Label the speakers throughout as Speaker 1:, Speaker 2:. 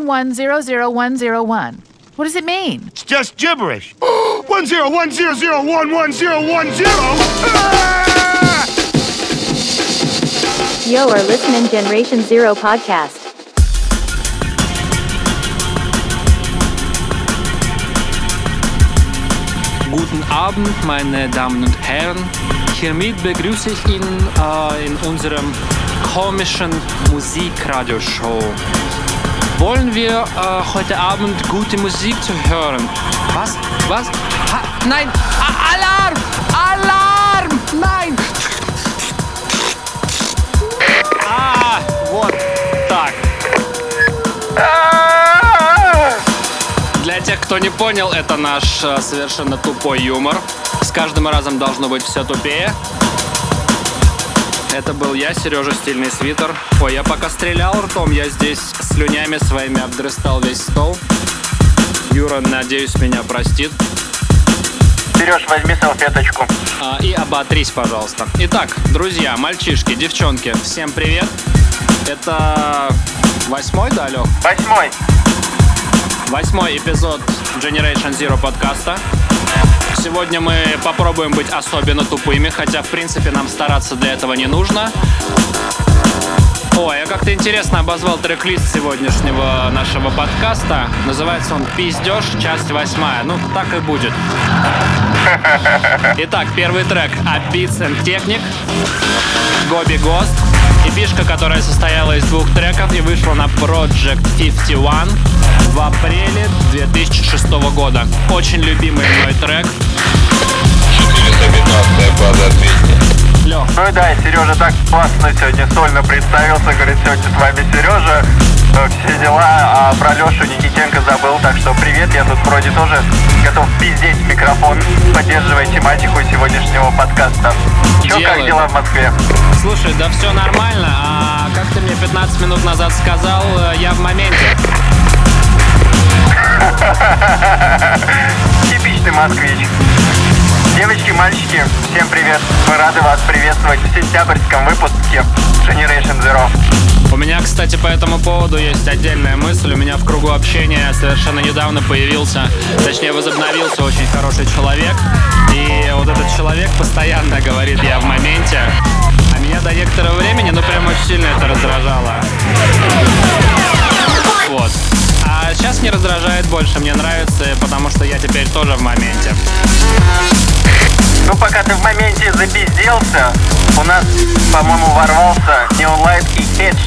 Speaker 1: 101010101. What does it mean?
Speaker 2: It's just gibberish. One zero one zero zero one one zero one zero. Ah!
Speaker 3: Yo are listening Generation Zero podcast.
Speaker 4: Guten Abend, meine Damen und Herren. Hiermit begrüße ich Ihnen äh, in unserem komischen Musikradioshow. Wollen wir äh, heute Abend gute Musik zu hören? Was? Was? Ha, nein! A Alarm! Alarm! Nein! А, вот так. Для тех, кто не понял, это наш э, совершенно тупой юмор. С каждым разом должно быть все тупее. Это был я, Сережа Стильный Свитер. Ой, я пока стрелял ртом, я здесь слюнями своими обдрыстал весь стол. Юра, надеюсь, меня простит.
Speaker 5: Сереж, возьми салфеточку.
Speaker 4: А, и оботрись, пожалуйста. Итак, друзья, мальчишки, девчонки, всем привет. Это восьмой, да, Лёх?
Speaker 5: Восьмой.
Speaker 4: Восьмой эпизод Generation Zero подкаста. Сегодня мы попробуем быть особенно тупыми, хотя, в принципе, нам стараться для этого не нужно. Ой, я как-то интересно обозвал трек-лист сегодняшнего нашего подкаста. Называется он «Пиздеж. Часть восьмая». Ну, так и будет. Итак, первый трек «A Beats and Technic», «Гоби Ghost». Эпишка, которая состояла из двух треков и вышла на Project 51 в апреле 2006 года. Очень любимый мой трек.
Speaker 6: 415 база 200.
Speaker 4: Лех,
Speaker 5: Ну и да, Сережа так классно сегодня сольно представился, говорит, сегодня с вами Сережа, э, все дела, а про Лешу Никитенко забыл, так что привет, я тут вроде тоже готов пиздеть микрофон, поддерживая тематику сегодняшнего подкаста. Че, как дела в Москве?
Speaker 4: слушай, да все нормально, а как ты мне 15 минут назад сказал, э, я в моменте.
Speaker 5: Типичный москвич. Девочки, мальчики, всем привет. Мы рады вас приветствовать в сентябрьском выпуске Generation Zero.
Speaker 4: У меня, кстати, по этому поводу есть отдельная мысль. У меня в кругу общения совершенно недавно появился, точнее, возобновился очень хороший человек. И вот этот человек постоянно говорит «я в моменте». А меня до некоторого времени, ну, прям очень сильно это раздражало. Вот. А сейчас не раздражает больше, мне нравится, потому что я теперь тоже в моменте.
Speaker 5: Ну, пока ты в моменте запизделся, у нас, по-моему, ворвался Neon Light и Edge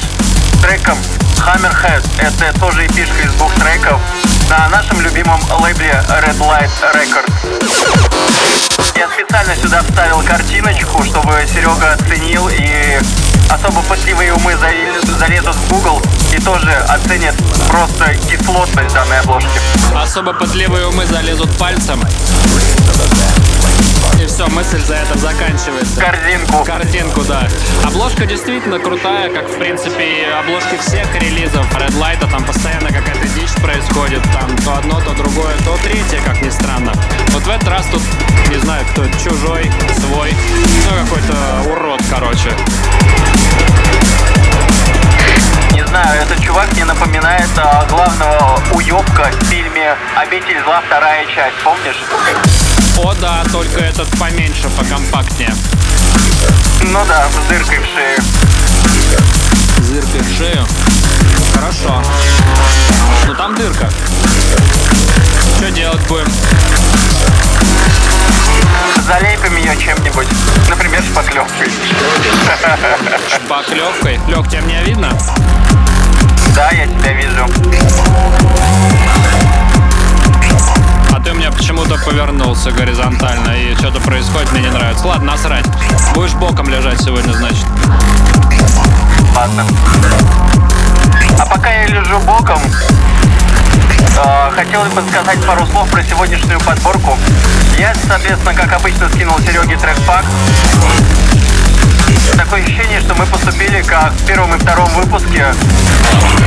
Speaker 5: с треком Hammerhead. Это тоже эпишка из двух треков на нашем любимом лейбле Red Light Records. Я специально сюда вставил картиночку, чтобы Серега оценил и особо пытливые умы залез- залезут в Google и тоже оценят просто кислотность данной обложки.
Speaker 4: Особо пытливые умы залезут пальцем. Мысль за это заканчивается.
Speaker 5: Корзинку.
Speaker 4: Картинку, да. Обложка действительно крутая, как, в принципе, обложки всех релизов Red Light, там постоянно какая-то дичь происходит, там то одно, то другое, то третье, как ни странно. Вот в этот раз тут, не знаю, кто чужой, свой, ну, какой-то урод, короче.
Speaker 5: Не знаю, этот чувак мне напоминает а, главного уебка в фильме «Обитель зла. Вторая часть», помнишь?
Speaker 4: О, да, только этот поменьше, покомпактнее.
Speaker 5: Ну да, с дыркой в шее.
Speaker 4: Дыркой в шею. Хорошо. Ну там дырка. Что делать будем?
Speaker 5: Залепим ее чем-нибудь. Например, шпаклевкой.
Speaker 4: Шпаклевкой. Лег, тебя меня видно?
Speaker 5: Да, я тебя вижу.
Speaker 4: Ты меня почему-то повернулся горизонтально, и что-то происходит, мне не нравится. Ладно, насрать. Будешь боком лежать сегодня, значит.
Speaker 5: Ладно. А пока я лежу боком, э, хотел бы сказать пару слов про сегодняшнюю подборку. Я, соответственно, как обычно, скинул Сереге трек-пак. Такое ощущение, что мы поступили как в первом и втором выпуске.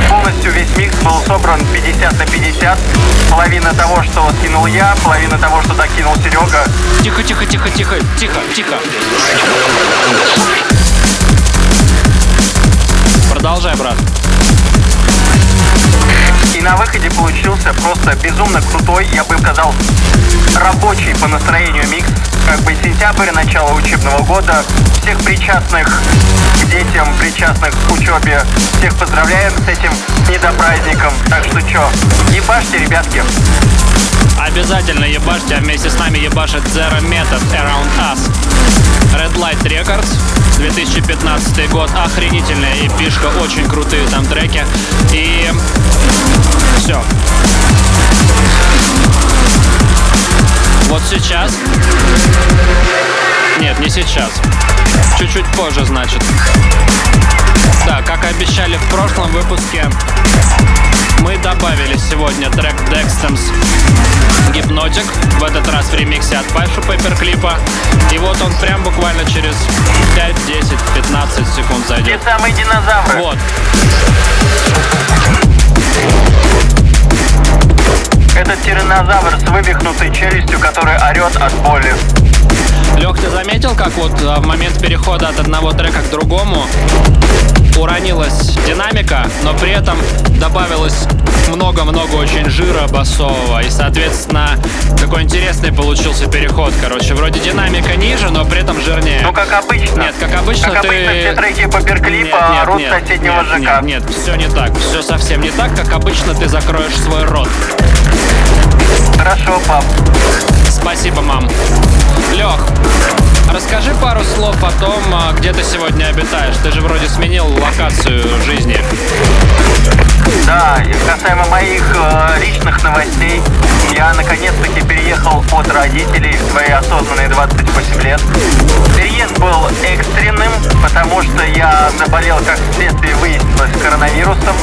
Speaker 5: Полностью весь микс был собран 50 на 50. Половина того, что скинул я, половина того, что докинул Серега.
Speaker 4: Тихо, тихо, тихо, тихо, тихо, тихо. Продолжай, брат.
Speaker 5: И на выходе получился просто безумно крутой, я бы сказал, рабочий по настроению микс. Как бы сентябрь, начало учебного года. Всех причастных к детям, причастных к учебе. Всех поздравляем с этим недопраздником. Так что чё, ебашьте, ребятки.
Speaker 4: Обязательно ебашьте, а вместе с нами ебашит Zero Method Around Us. Red Light Records, 2015 год. Охренительная эпишка, очень крутые там треки. И все. Вот сейчас. Нет, не сейчас. Чуть-чуть позже, значит. Да, как и обещали в прошлом выпуске, мы добавили сегодня трек Dextams Гипнотик, в этот раз в ремиксе от Пашу Пепперклипа. И вот он прям буквально через 5, 10, 15 секунд
Speaker 5: Те
Speaker 4: зайдет.
Speaker 5: самые динозавры.
Speaker 4: Вот.
Speaker 5: Этот тиранозавр с вывихнутой челюстью, который орет от боли.
Speaker 4: Лех, ты заметил, как вот а, в момент перехода от одного трека к другому уронилась динамика, но при этом добавилось много-много очень жира басового. И, соответственно, такой интересный получился переход. Короче, вроде динамика ниже, но при этом жирнее.
Speaker 5: Ну, как обычно.
Speaker 4: Нет, как обычно
Speaker 5: Как
Speaker 4: ты...
Speaker 5: обычно все треки
Speaker 4: Нет, нет,
Speaker 5: орут
Speaker 4: нет,
Speaker 5: соседнего
Speaker 4: нет,
Speaker 5: ЖК.
Speaker 4: Нет, нет, все не так. Все совсем не так, как обычно ты закроешь свой рот.
Speaker 5: Хорошо, пап.
Speaker 4: Спасибо, мам. Лех, расскажи пару слов о том, а, где ты сегодня обитаешь. Ты же вроде сменил локацию жизни.
Speaker 5: Да, и касаемо моих э, личных новостей, я наконец-таки переехал от родителей в свои осознанные 28 лет. Переезд был экстренным, потому что я заболел, как следствие выяснилось, коронавирусом.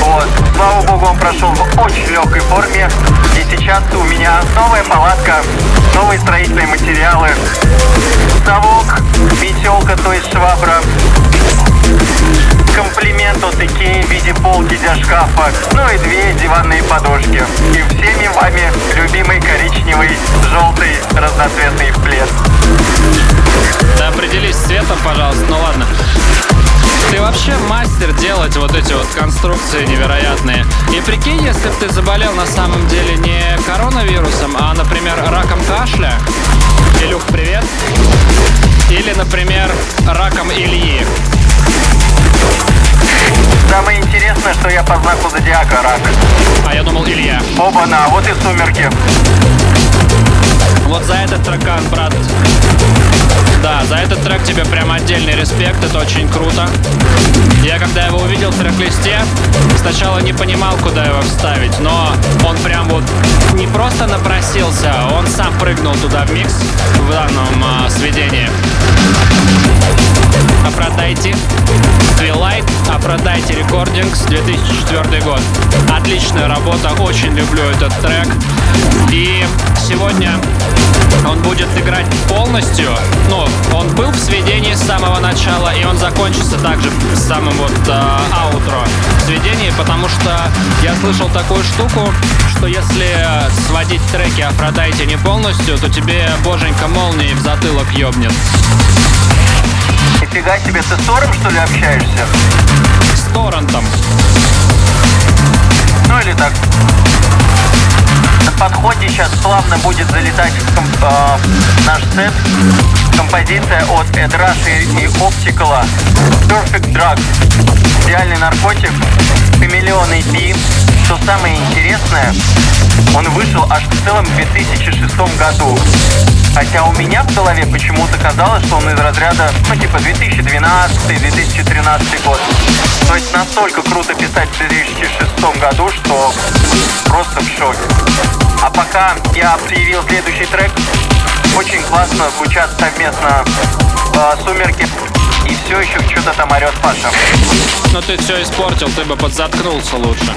Speaker 5: Вот. Слава богу, он прошел в очень легкой форме. И сейчас у меня новая палатка, новые строительные материалы, совок, метелка, то есть швабра, от Икеи в виде полки для шкафа, ну и две диванные подушки. И всеми вами любимый коричневый, желтый, разноцветный плед.
Speaker 4: Да определись с цветом, пожалуйста. Ну ладно. Ты вообще мастер делать вот эти вот конструкции невероятные. И прикинь, если бы ты заболел на самом деле не коронавирусом, а, например, раком кашля. Илюх, привет. Или, например, раком Ильи.
Speaker 5: Самое интересное, что я по знаку зодиака рак.
Speaker 4: А я думал, Илья.
Speaker 5: Оба-на, вот и сумерки.
Speaker 4: Вот за этот трекан, брат. Да, за этот трек тебе прям отдельный респект, это очень круто. Я когда его увидел в трек-листе, сначала не понимал, куда его вставить, но он прям вот не просто напросился, он сам прыгнул туда в микс в данном а, сведении. Афродайте, Twilight, Афродайте Recordings, 2004 год. Отличная работа, очень люблю этот трек. И сегодня он будет играть полностью. Ну, он был в сведении с самого начала, и он закончится также с самым вот э, аутро сведении, потому что я слышал такую штуку, что если сводить треки Афродайте не полностью, то тебе боженька молнией в затылок ёбнет.
Speaker 5: Нифига себе, ты с Тором, что ли, общаешься?
Speaker 4: С торрентом.
Speaker 5: Ну или так. На подходе сейчас плавно будет залетать в ком- э, наш сет композиция от Эдраши и Оптикала Perfect Drug. Идеальный наркотик, хамелеон EP. Что самое интересное, он вышел аж в целом в 2006 году. Хотя у меня в голове почему-то казалось, что он из разряда, ну, типа 2012-2013 год. То есть настолько круто писать в 2006 году, что просто в шоке. А пока я объявил следующий трек, очень классно звучат совместно э, «Сумерки» и все еще что-то там орет Паша.
Speaker 4: Но ты все испортил, ты бы подзаткнулся лучше.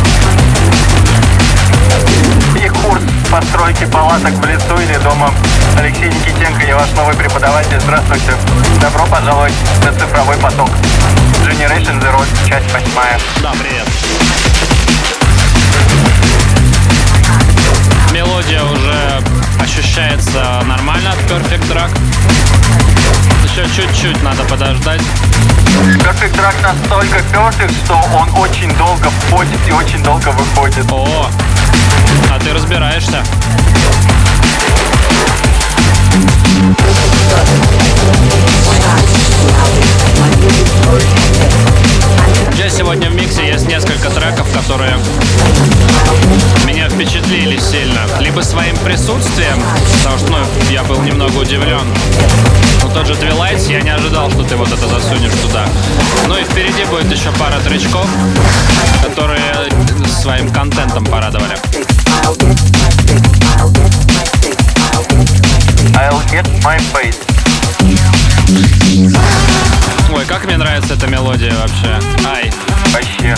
Speaker 5: И курс постройки палаток в лесу или дома. Алексей Никитенко, я ваш новый преподаватель. Здравствуйте. Добро пожаловать на цифровой поток. Generation Zero, часть восьмая.
Speaker 4: Да, привет. Мелодия уже ощущается нормально от Perfect Drag. Еще чуть-чуть надо подождать.
Speaker 5: Perfect Drag настолько perfect, что он очень долго входит и очень долго выходит.
Speaker 4: О, а ты разбираешься. У меня сегодня в миксе есть несколько треков, которые меня впечатлили сильно. Либо своим присутствием, потому что ну, я был немного удивлен. Но тот же Twilight, я не ожидал, что ты вот это засунешь туда. Ну и впереди будет еще пара тречков, которые своим контентом порадовали.
Speaker 5: I'll get my face.
Speaker 4: Ой, как мне нравится эта мелодия вообще. Ай,
Speaker 5: Вообще.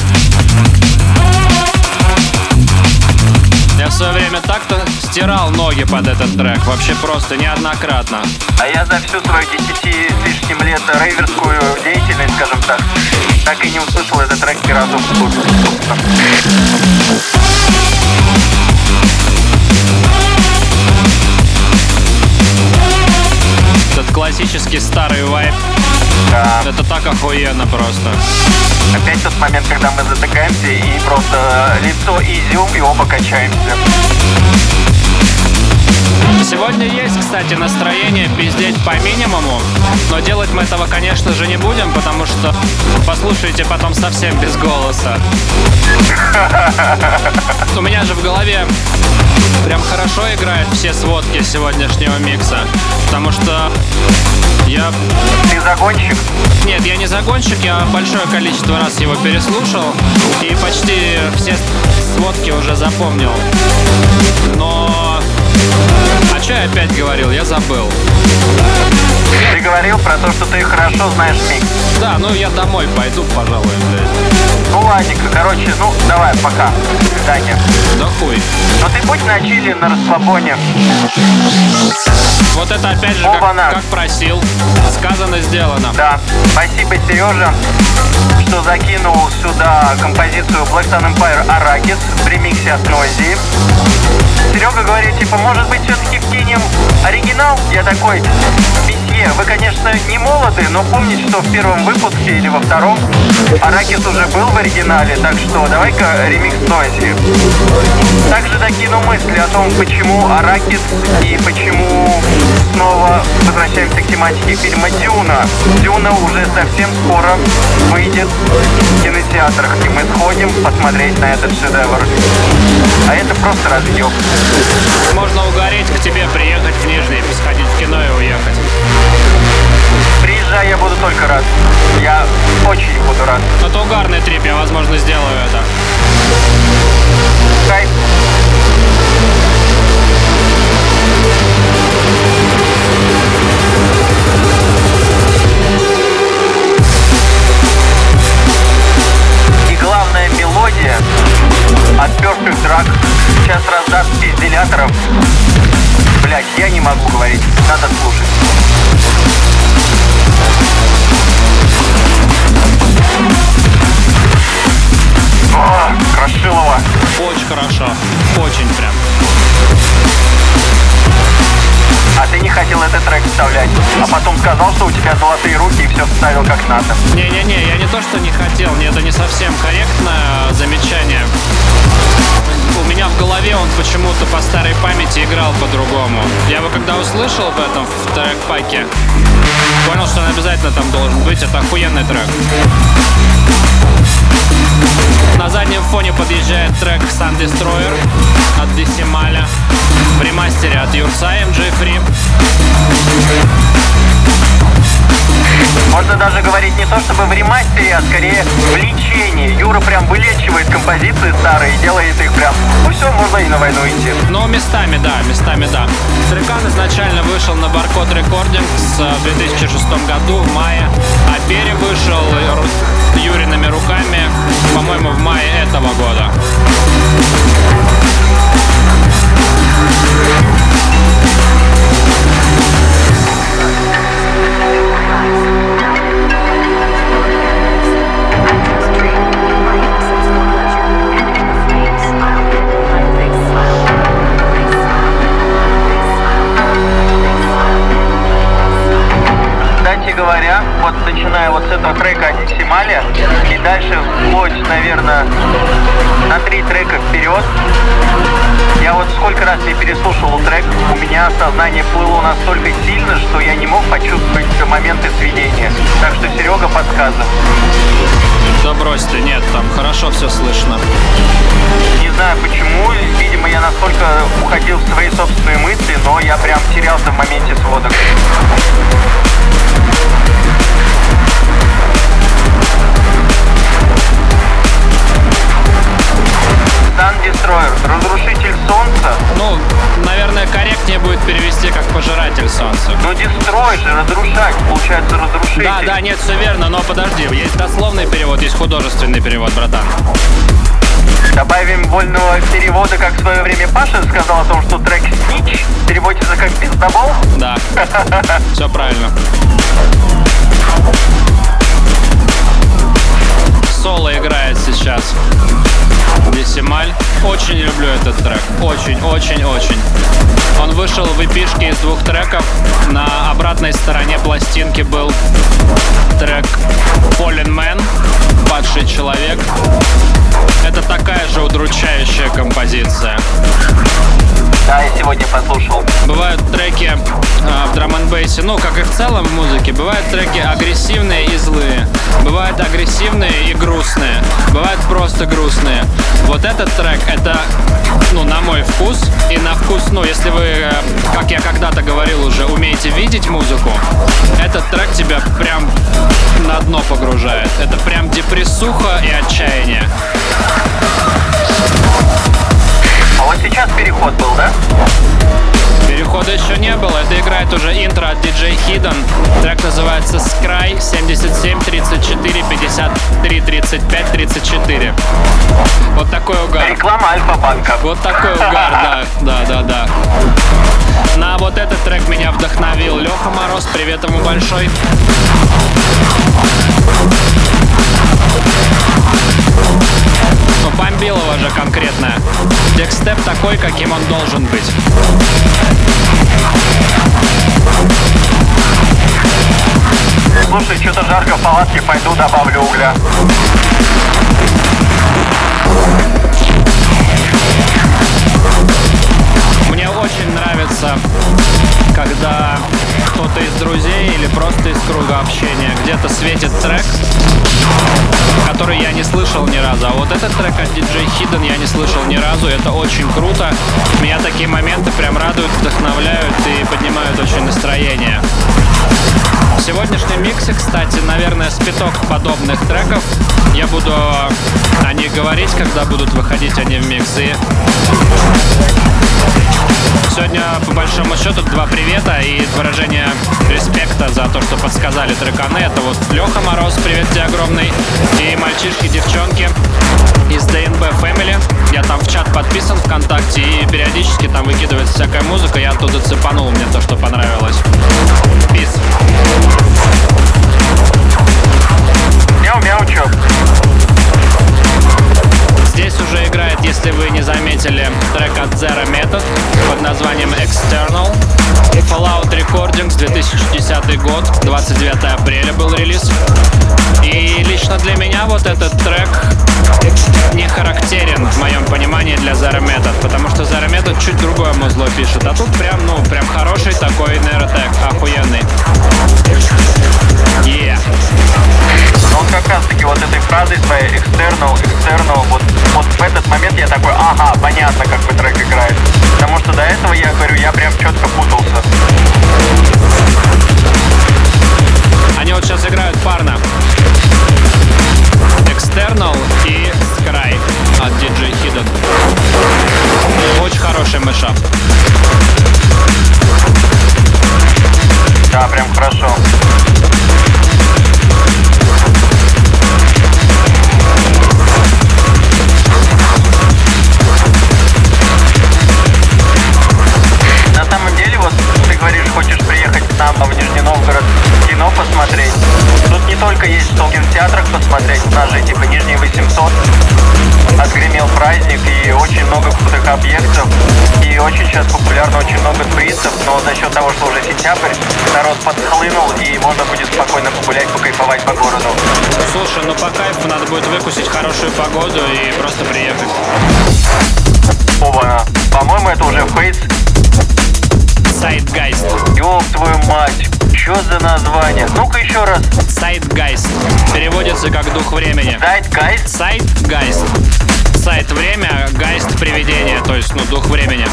Speaker 4: я в свое время так-то стирал ноги под этот трек. Вообще просто неоднократно.
Speaker 5: А я за всю свою 10 с лишним лет рейверскую деятельность, скажем так, так и не услышал этот трек ни разу в.
Speaker 4: Классический старый вайп.
Speaker 5: Да.
Speaker 4: Это так охуенно просто.
Speaker 5: Опять тот момент, когда мы затыкаемся и просто лицо и изюм, и оба качаемся.
Speaker 4: Сегодня есть, кстати, настроение пиздеть по минимуму, но делать мы этого, конечно же, не будем, потому что послушайте потом совсем без голоса. У меня же в голове прям хорошо играют все сводки сегодняшнего микса, потому что я...
Speaker 5: Ты загонщик?
Speaker 4: Нет, я не загонщик, я большое количество раз его переслушал и почти все сводки уже запомнил. Но... А что я опять говорил? Я забыл.
Speaker 5: Ты говорил про то, что ты хорошо знаешь микс.
Speaker 4: Да, ну я домой пойду, пожалуй, блядь.
Speaker 5: Ну ладненько, короче, ну давай, пока. До свидания.
Speaker 4: Да хуй.
Speaker 5: Но ты будь на чили, на расслабоне.
Speaker 4: Вот это опять же, как, как просил. Сказано, сделано.
Speaker 5: Да. Спасибо, Сережа, что закинул сюда композицию Black Sun Empire Arrakis в ремиксе от Noisy. Серега говорит, типа, может быть, все-таки вкинем оригинал? Я такой, месье, вы, конечно, не молоды, но помните, что в первом выпуске или во втором Аракис уже был в оригинале, так что давай-ка ремикс Noisy. Также докину мысли о том, почему Аракис и почему снова возвращаемся к тематике фильма Дюна. Дюна уже совсем скоро выйдет в кинотеатрах, и мы сходим посмотреть на этот шедевр. А это просто разъем.
Speaker 4: Можно угореть к тебе, приехать в Нижний, сходить в кино и уехать.
Speaker 5: Приезжай, я буду только рад. Я очень буду рад.
Speaker 4: Это угарный трип, я, возможно, сделаю это.
Speaker 5: Кайф. И главная мелодия от Perfect Drag сейчас раздаст пизделяторов. Блять, я не могу говорить, надо слушать. О, Крашилова.
Speaker 4: Очень хорошо. Очень прям.
Speaker 5: А ты не хотел этот трек вставлять, а потом сказал, что у тебя золотые руки и все вставил как надо.
Speaker 4: Не-не-не, я не то, что не хотел, мне это не совсем корректное замечание. У меня в голове он почему-то по старой памяти играл по-другому. Я его когда услышал в этом, в трек-паке, понял, что он обязательно там должен быть. Это охуенный трек. На заднем фоне подъезжает трек Sun Destroyer от Десималя в ремастере от Юрса MJ Free.
Speaker 5: Можно даже говорить не то чтобы в ремастере, а скорее в лечении. Юра прям вылечивает композиции старые и делает их прям, ну все, можно и на войну идти.
Speaker 4: Но местами, да, местами, да. Трекан изначально вышел на Recordings э, в 2006 году, в мае, а Пере вышел Ру- Юриными руками, по-моему, в мае этого года.
Speaker 5: Кстати говоря, вот начиная вот с этого трека Антисималия и дальше вплоть, наверное, на три трека вперед, я вот сколько раз не переслушивал трек, у меня сознание плыло настолько сильно, что я не мог почувствовать моменты сведения. Так что Серега подсказывает.
Speaker 4: Да брось ты, нет, там хорошо все слышно.
Speaker 5: Не знаю почему, видимо, я настолько уходил в свои собственные мысли, но я прям терялся в моменте сводок. Дестройер, разрушитель солнца.
Speaker 4: Ну, наверное, корректнее будет перевести как пожиратель солнца.
Speaker 5: Но дестрой же, разрушать, получается разрушитель.
Speaker 4: Да, да, нет, все верно, но подожди, есть дословный перевод, есть художественный перевод, братан.
Speaker 5: Добавим вольного перевода, как в свое время Паша сказал о том, что трек «Снич» переводится как «пиздобол».
Speaker 4: Да, все правильно. Соло играет сейчас. Десималь. Очень люблю этот трек. Очень, очень, очень. Он вышел в эпишке из двух треков. На обратной стороне пластинки был трек Fallen Man, падший человек. Это такая же удручающая композиция.
Speaker 5: Да, я сегодня послушал.
Speaker 4: Бывают треки э, в драм н ну, как и в целом в музыке, бывают треки агрессивные агрессивные и грустные. Бывают просто грустные. Вот этот трек, это, ну, на мой вкус и на вкус, ну, если вы, э, как я когда-то говорил уже, умеете видеть музыку, этот трек тебя прям на дно погружает. Это прям депрессуха и отчаяние.
Speaker 5: А вот сейчас переход был, да?
Speaker 4: Перехода еще не было. Это играет уже интро от DJ Hidden. Трек называется Scry 77 34 53 35 34. Вот такой угар.
Speaker 5: Реклама Альфа-банка.
Speaker 4: Вот такой угар, да, да, да, да. На вот этот трек меня вдохновил Леха Мороз. Привет ему большой. Ну, бомбилово же конкретно. Декстеп такой, каким он должен быть.
Speaker 5: Слушай, что-то жарко в палатке, пойду добавлю угля.
Speaker 4: Мне очень нравится, когда кто-то из друзей или просто из круга общения где-то светит трек, который я не слышал ни разу. А вот этот трек от DJ Hidden я не слышал ни разу. Это очень круто. Меня такие моменты прям радуют, вдохновляют и поднимают очень настроение. В сегодняшнем кстати, наверное, спиток подобных треков. Я буду о них говорить, когда будут выходить они в микс. Сегодня, по большому счету, два привета и выражение респекта за то, что подсказали треканы. Это вот Леха Мороз, привет тебе огромный, и мальчишки, девчонки из DNB Family. Я там в чат подписан ВКонтакте, и периодически там выкидывается всякая музыка. Я оттуда цепанул мне то, что понравилось. Пис.
Speaker 5: Мяу-мяу, чё?
Speaker 4: Здесь уже играет, если вы не заметили, трек от Zero Method под названием External. Fallout Recordings, 2010 год, 29 апреля был релиз. И лично для меня вот этот трек не характерен, в моем понимании, для Zero Method, потому что Zero Method чуть другое музло пишет, а тут прям, ну, прям хороший такой нейротек, охуенный. Yeah.
Speaker 5: Но он как раз таки вот этой фразой своей external, external, вот, вот в этот момент я такой, ага, понятно, как бы трек играет. Потому что до этого, я говорю, я прям четко путался.
Speaker 4: Они вот сейчас играют парно. External и Cry от DJ Hidden. Очень хороший мешап.
Speaker 5: Да, прям хорошо. кинотеатрах посмотреть, даже типа Нижний 800. Отгремел праздник и очень много крутых объектов. И очень сейчас популярно очень много туристов, но за счет того, что уже сентябрь, народ подхлынул и можно будет спокойно погулять, покайфовать по городу.
Speaker 4: Слушай, ну по кайфу надо будет выкусить хорошую погоду и просто приехать.
Speaker 5: Оба, по-моему, это уже фейс.
Speaker 4: Zeitgeist.
Speaker 5: Ёб твою мать что за название? Ну-ка еще раз.
Speaker 4: Zeitgeist. Переводится как дух времени.
Speaker 5: Zeitgeist?
Speaker 4: Zeitgeist. Сайт время, гайст привидение, то есть, ну, дух времени.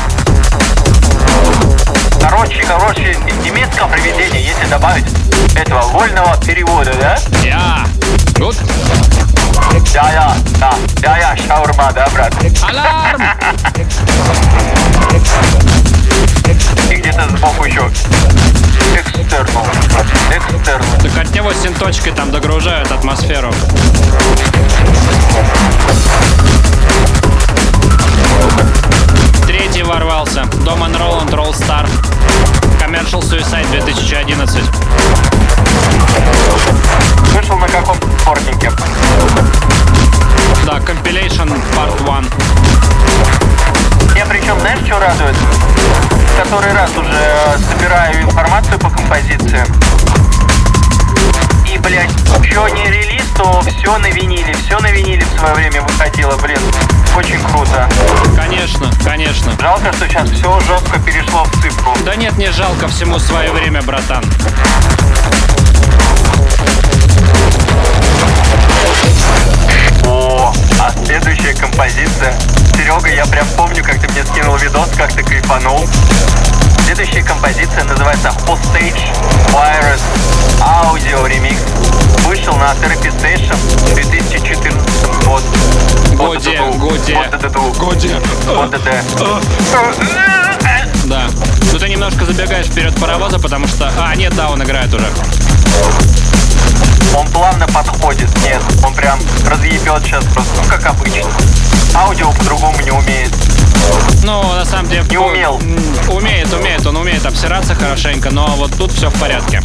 Speaker 5: Короче, короче, из немецкого приведения, если добавить этого вольного перевода, да?
Speaker 4: Я. Гуд.
Speaker 5: Я-я, да, я-я, шаурма, да, брат?
Speaker 4: Аларм!
Speaker 5: И где-то сбоку еще экстернал, экстернал.
Speaker 4: Так от него синточкой там догружают атмосферу. Третий ворвался. Доман Роланд Ролл Стар. Commercial Suicide 2011.
Speaker 5: Вышел на каком спортнике?
Speaker 4: Да, Compilation Part 1.
Speaker 5: Я причем, знаешь, что радует? Который раз уже э, собираю информацию по композиции. И, блядь, что не релиз, то все на виниле. Все на виниле в свое время выходило, блин. Очень круто.
Speaker 4: Конечно, конечно.
Speaker 5: Жалко, что сейчас все жестко перешло в цифру.
Speaker 4: Да нет, не жалко всему свое время, братан.
Speaker 5: О, а следующая композиция. Серега, я прям помню, как ты мне скинул видос, как ты кайфанул. Следующая композиция называется Hostage Virus Audio Remix. Вышел на Therapy Station в 2014 год.
Speaker 4: Годе, годе, годе.
Speaker 5: Это.
Speaker 4: Да. Ну ты немножко забегаешь вперед паровоза, потому что... А, нет, да, он играет уже.
Speaker 5: Разъебет сейчас просто, ну как обычно. Аудио по-другому не умеет.
Speaker 4: Ну, на самом деле...
Speaker 5: Не умел.
Speaker 4: Умеет, умеет, он умеет обсираться хорошенько, но вот тут все в порядке.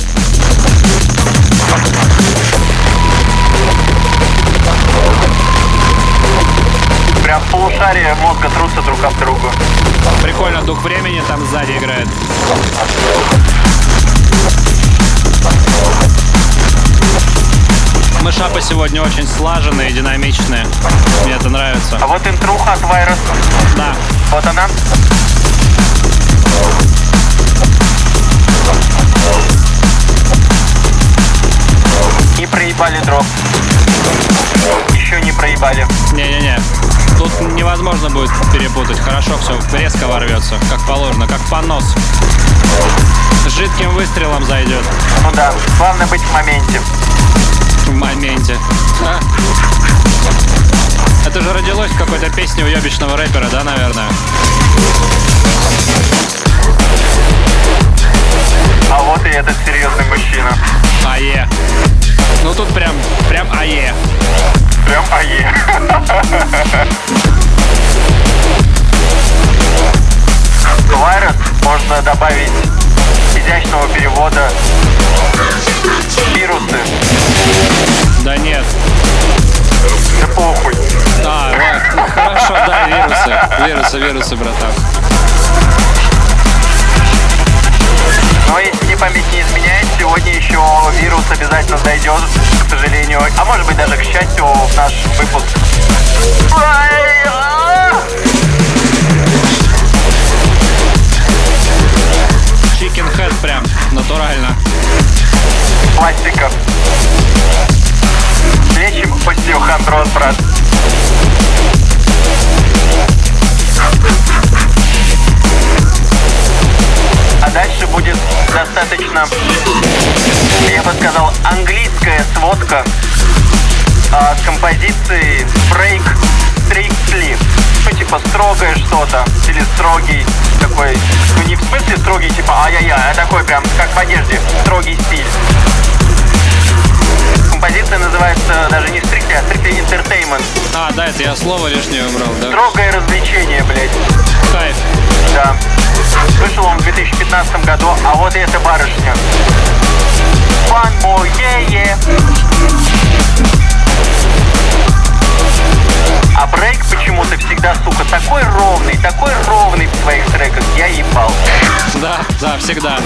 Speaker 5: Прям полушария мозга трутся друг об друга.
Speaker 4: Прикольно, дух времени там сзади играет. Мышапы сегодня очень слаженные, динамичные. Мне это нравится.
Speaker 5: А вот интруха от Virus.
Speaker 4: Да.
Speaker 5: Вот она. Не проебали дроп. Еще не проебали.
Speaker 4: Не-не-не. Тут невозможно будет перепутать. Хорошо все, резко ворвется. Как положено, как понос. С жидким выстрелом зайдет
Speaker 5: Ну да, главное быть в моменте.
Speaker 4: В моменте. А? Это же родилось в какой-то песне у ебичного рэпера, да, наверное?
Speaker 5: А вот и этот серьезный мужчина.
Speaker 4: АЕ. Ну тут прям, прям АЕ.
Speaker 5: Прям ае. Вайрус можно добавить изящного перевода вирусы.
Speaker 4: Да нет.
Speaker 5: Да похуй.
Speaker 4: А, ладно. Хорошо, да, вирусы. Вирусы, вирусы, братан.
Speaker 5: Но если мне память не изменяет, сегодня еще вирус обязательно зайдет, к сожалению. А может быть даже к счастью в наш выпуск. В одежде, строгий стиль. Композиция называется даже не Strictly, а Strictly Entertainment.
Speaker 4: А, да, это я слово лишнее убрал, да.
Speaker 5: Строгое развлечение, блядь.
Speaker 4: Кайф.
Speaker 5: Да. Вышел он в 2015 году, а вот и эта барышня. One more, yeah, yeah. А брейк почему-то всегда, сука, такой ровный, такой
Speaker 4: ровный в
Speaker 5: своих треках, я ебал. Да,
Speaker 4: да, всегда.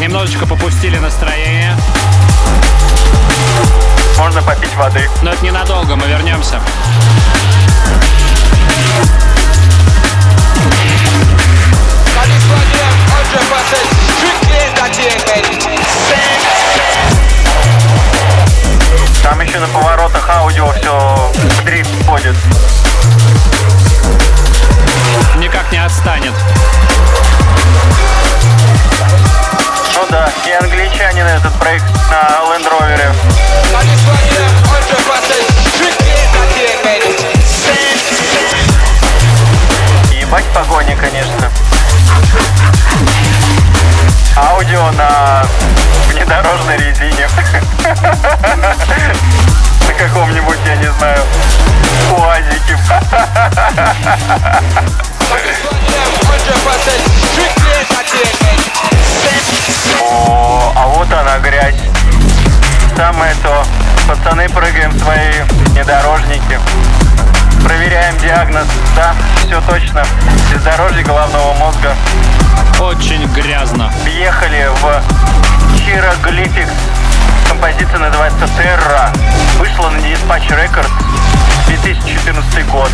Speaker 4: Немножечко попустили настроение.
Speaker 5: Можно попить воды.
Speaker 4: Но это ненадолго, мы вернемся.
Speaker 5: Там еще на поворотах аудио все в дрифт входит.
Speaker 4: Никак не отстанет.
Speaker 5: Этот проект на Land Rover. Ебать погони, конечно. Аудио на внедорожной резине. На каком-нибудь, я не знаю, УАЗике. О, а вот она грязь. Самое то. Пацаны, прыгаем в свои внедорожники. Проверяем диагноз. Да, все точно. Бездорожье головного мозга.
Speaker 4: Очень грязно.
Speaker 5: Въехали в Hieroglyphics. Композиция называется Terra. Вышла на Dispatch Records 2014 год.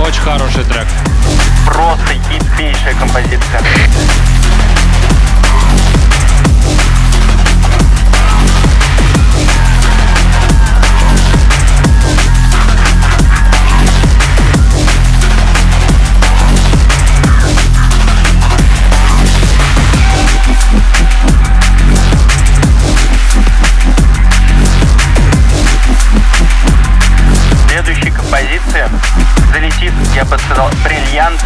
Speaker 4: Очень хороший трек.
Speaker 5: Просто хитейшая композиция. Я бы сказал, бриллиант.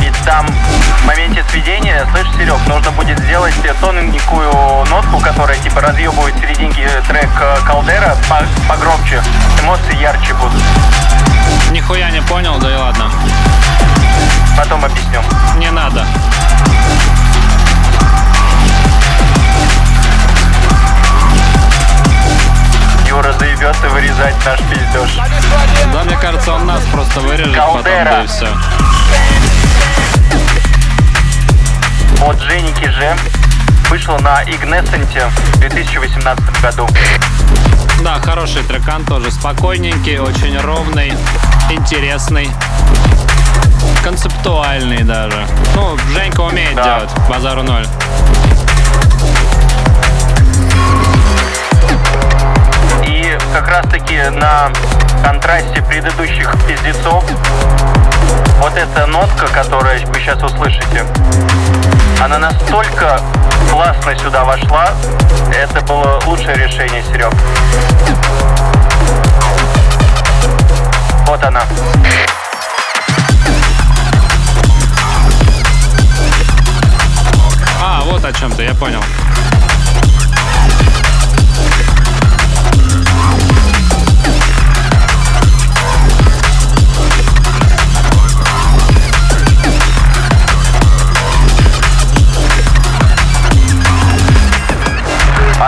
Speaker 5: И там в моменте сведения, слышишь, Серег, нужно будет сделать тоненькую нотку, которая типа разъебывает в серединке трек э, Калдера по- погромче. Эмоции ярче будут.
Speaker 4: Нихуя не понял, да и ладно.
Speaker 5: Потом объясню.
Speaker 4: Не надо.
Speaker 5: И вырезать наш пиздеж.
Speaker 4: Да, мне кажется, он нас просто вырежет потом,
Speaker 5: Калдера.
Speaker 4: да и все.
Speaker 5: От Женики Же вышла на Игнесценте в 2018 году.
Speaker 4: Да, хороший трекан тоже. Спокойненький, очень ровный, интересный. Концептуальный даже. Ну, Женька умеет
Speaker 5: Да.
Speaker 4: делать. Базару ноль.
Speaker 5: Как раз таки на контрасте предыдущих пиздецов вот эта нотка, которую вы сейчас услышите, она настолько классно сюда вошла, это было лучшее решение, Серег. Вот она.
Speaker 4: А, вот о чем-то, я понял.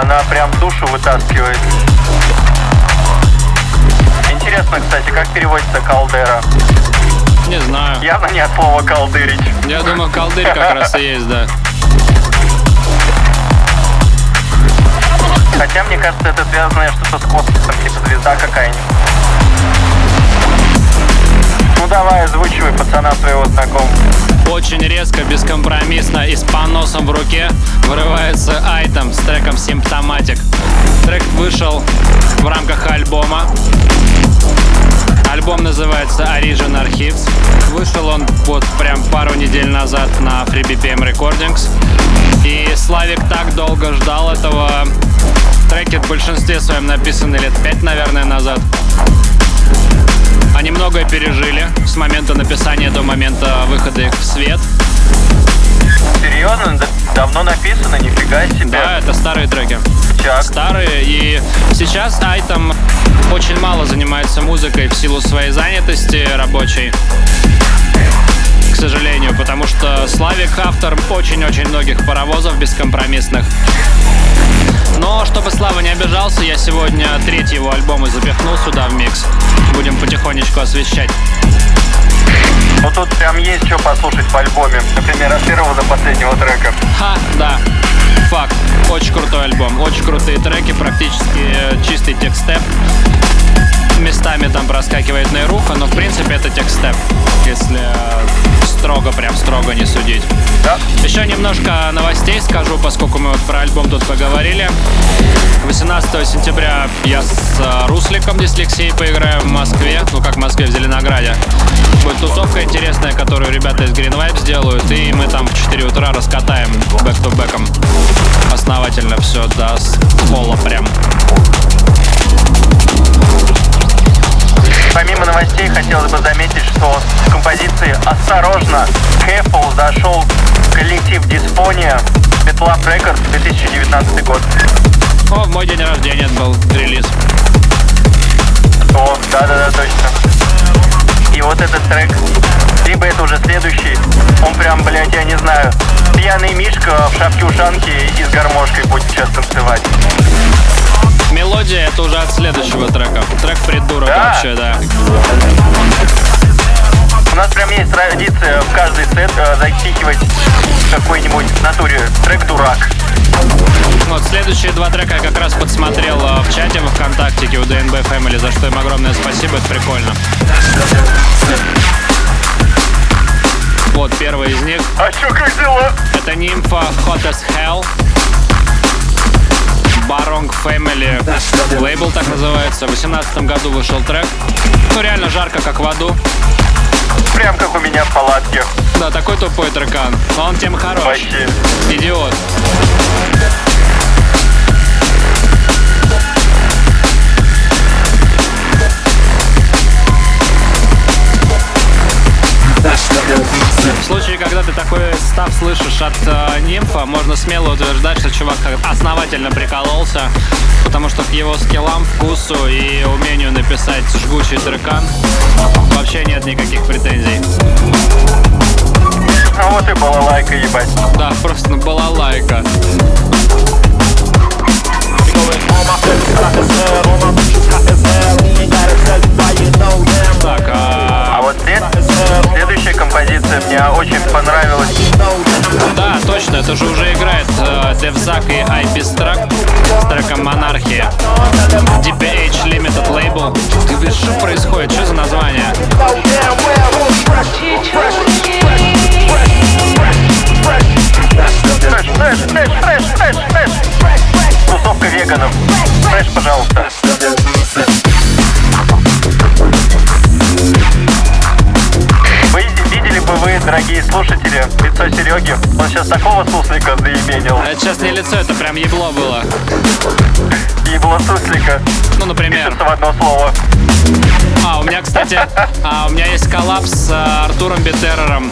Speaker 5: Она прям душу вытаскивает. Интересно, кстати, как переводится калдера?
Speaker 4: Не знаю.
Speaker 5: Явно не от слова колдырить.
Speaker 4: Я думаю, колдырь как раз и есть, да.
Speaker 5: Хотя, мне кажется, это связано что-то с космосом, типа звезда какая-нибудь. Ну давай, озвучивай пацана своего знакомого.
Speaker 4: Очень резко, бескомпромиссно и с поносом в руке вырывается айтем с треком «Симптоматик». Трек вышел в рамках альбома. Альбом называется Origin Archives. Вышел он вот прям пару недель назад на Free BPM Recordings. И Славик так долго ждал этого. Треки в большинстве своем написаны лет пять, наверное, назад. Они многое пережили с момента написания до момента выхода их в свет.
Speaker 5: Серьезно? Да- Давно написано, нифига себе.
Speaker 4: Да, это старые треки.
Speaker 5: Чак.
Speaker 4: Старые, и сейчас Айтом очень мало занимается музыкой в силу своей занятости рабочей. К сожалению, потому что Славик автор очень-очень многих паровозов бескомпромиссных. Но чтобы Слава не обижался, я сегодня третий его альбом и запихнул сюда в микс. Будем потихонечку освещать.
Speaker 5: Ну тут прям есть что послушать по альбоме. Например, от первого до последнего трека.
Speaker 4: Ха, да. Факт. Очень крутой альбом. Очень крутые треки, практически э, чистый текстеп. Местами там проскакивает нейруха, но в принципе это текстеп, если э, строго, прям строго не судить.
Speaker 5: Да?
Speaker 4: Еще немножко новостей скажу, поскольку мы вот про альбом тут поговорили. 18 сентября я с э, Русликом Дислексией поиграю в Москве, ну как в Москве, в Зеленограде. Будет тусовка интересная, которую ребята из Green Vibe сделают, и мы там в 4 утра раскатаем бэк-то-бэком. Основательно все до пола прям.
Speaker 5: Помимо новостей, хотелось бы заметить, что в композиции «Осторожно» Careful зашел коллектив Дисфония Betlab Records 2019 год.
Speaker 4: О, в мой день рождения был релиз.
Speaker 5: О, да-да-да, точно. И вот этот трек, либо это уже следующий, он прям, блядь, я не знаю, пьяный Мишка в шапке-ушанке и с гармошкой будет сейчас танцевать.
Speaker 4: Мелодия это уже от следующего трека. Трек придурок
Speaker 5: Да?
Speaker 4: вообще, да.
Speaker 5: У нас прям есть традиция в каждый сет э, запихивать какой-нибудь в натуре трек «Дурак».
Speaker 4: Вот следующие два трека я как раз подсмотрел э, в чате во ВКонтакте у DNB Family, за что им огромное спасибо, это прикольно. Вот первый из них.
Speaker 5: А чё, как дела?
Speaker 4: Это нимфа Hot as Hell. Баронг Family лейбл так называется. В 2018 году вышел трек. Ну реально жарко, как в аду.
Speaker 5: Прям как у меня в палатке.
Speaker 4: Да, такой тупой трекан. Но он тем хорош.
Speaker 5: Вообще.
Speaker 4: Идиот. В случае, когда ты такой став слышишь от э, нимфа, можно смело утверждать, что чувак основательно прикололся, потому что к его скиллам, вкусу и умению написать жгучий трекан вообще нет никаких претензий.
Speaker 5: А вот и балалайка, ебать.
Speaker 4: Да, просто была лайка. Так,
Speaker 5: а, вот след- следующая композиция мне очень понравилась.
Speaker 4: да, точно, это же уже играет э, Девзак и Struck с треком Монархия. DPH Limited Label. Ты что происходит? Что за название?
Speaker 5: Фреш, фреш, фреш, фреш, фреш, фреш. Тусовка веганов. Фреш, пожалуйста. Бы вы, дорогие слушатели, лицо Сереги? Он сейчас такого суслика заименил.
Speaker 4: Это сейчас не лицо, это прям ебло было.
Speaker 5: И было суслика.
Speaker 4: Ну, например.
Speaker 5: Пишется в одно слово.
Speaker 4: А, у меня, кстати, а, у меня есть коллапс с а, Артуром Бетерером.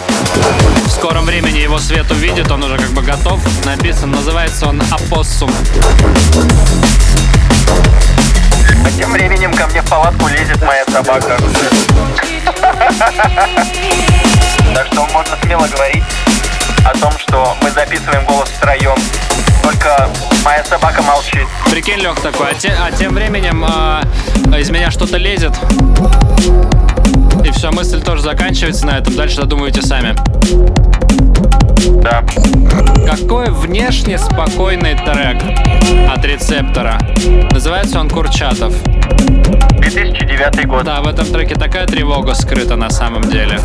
Speaker 4: В скором времени его свет увидит, он уже как бы готов. Написан, называется он Апоссум.
Speaker 5: А тем временем ко мне в палатку лезет моя собака. Так что можно смело говорить о том, что мы записываем голос втроем. Только моя собака молчит.
Speaker 4: Прикинь, Лех такой, а, те- а тем временем а, из меня что-то лезет. И все, мысль тоже заканчивается на этом. Дальше додумывайте сами.
Speaker 5: Да.
Speaker 4: Какой внешне спокойный трек от рецептора. Называется он Курчатов.
Speaker 5: 2009 год.
Speaker 4: Да, в этом треке такая тревога скрыта на самом деле.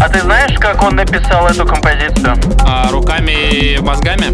Speaker 5: А ты знаешь, как он написал эту композицию?
Speaker 4: А руками и мозгами?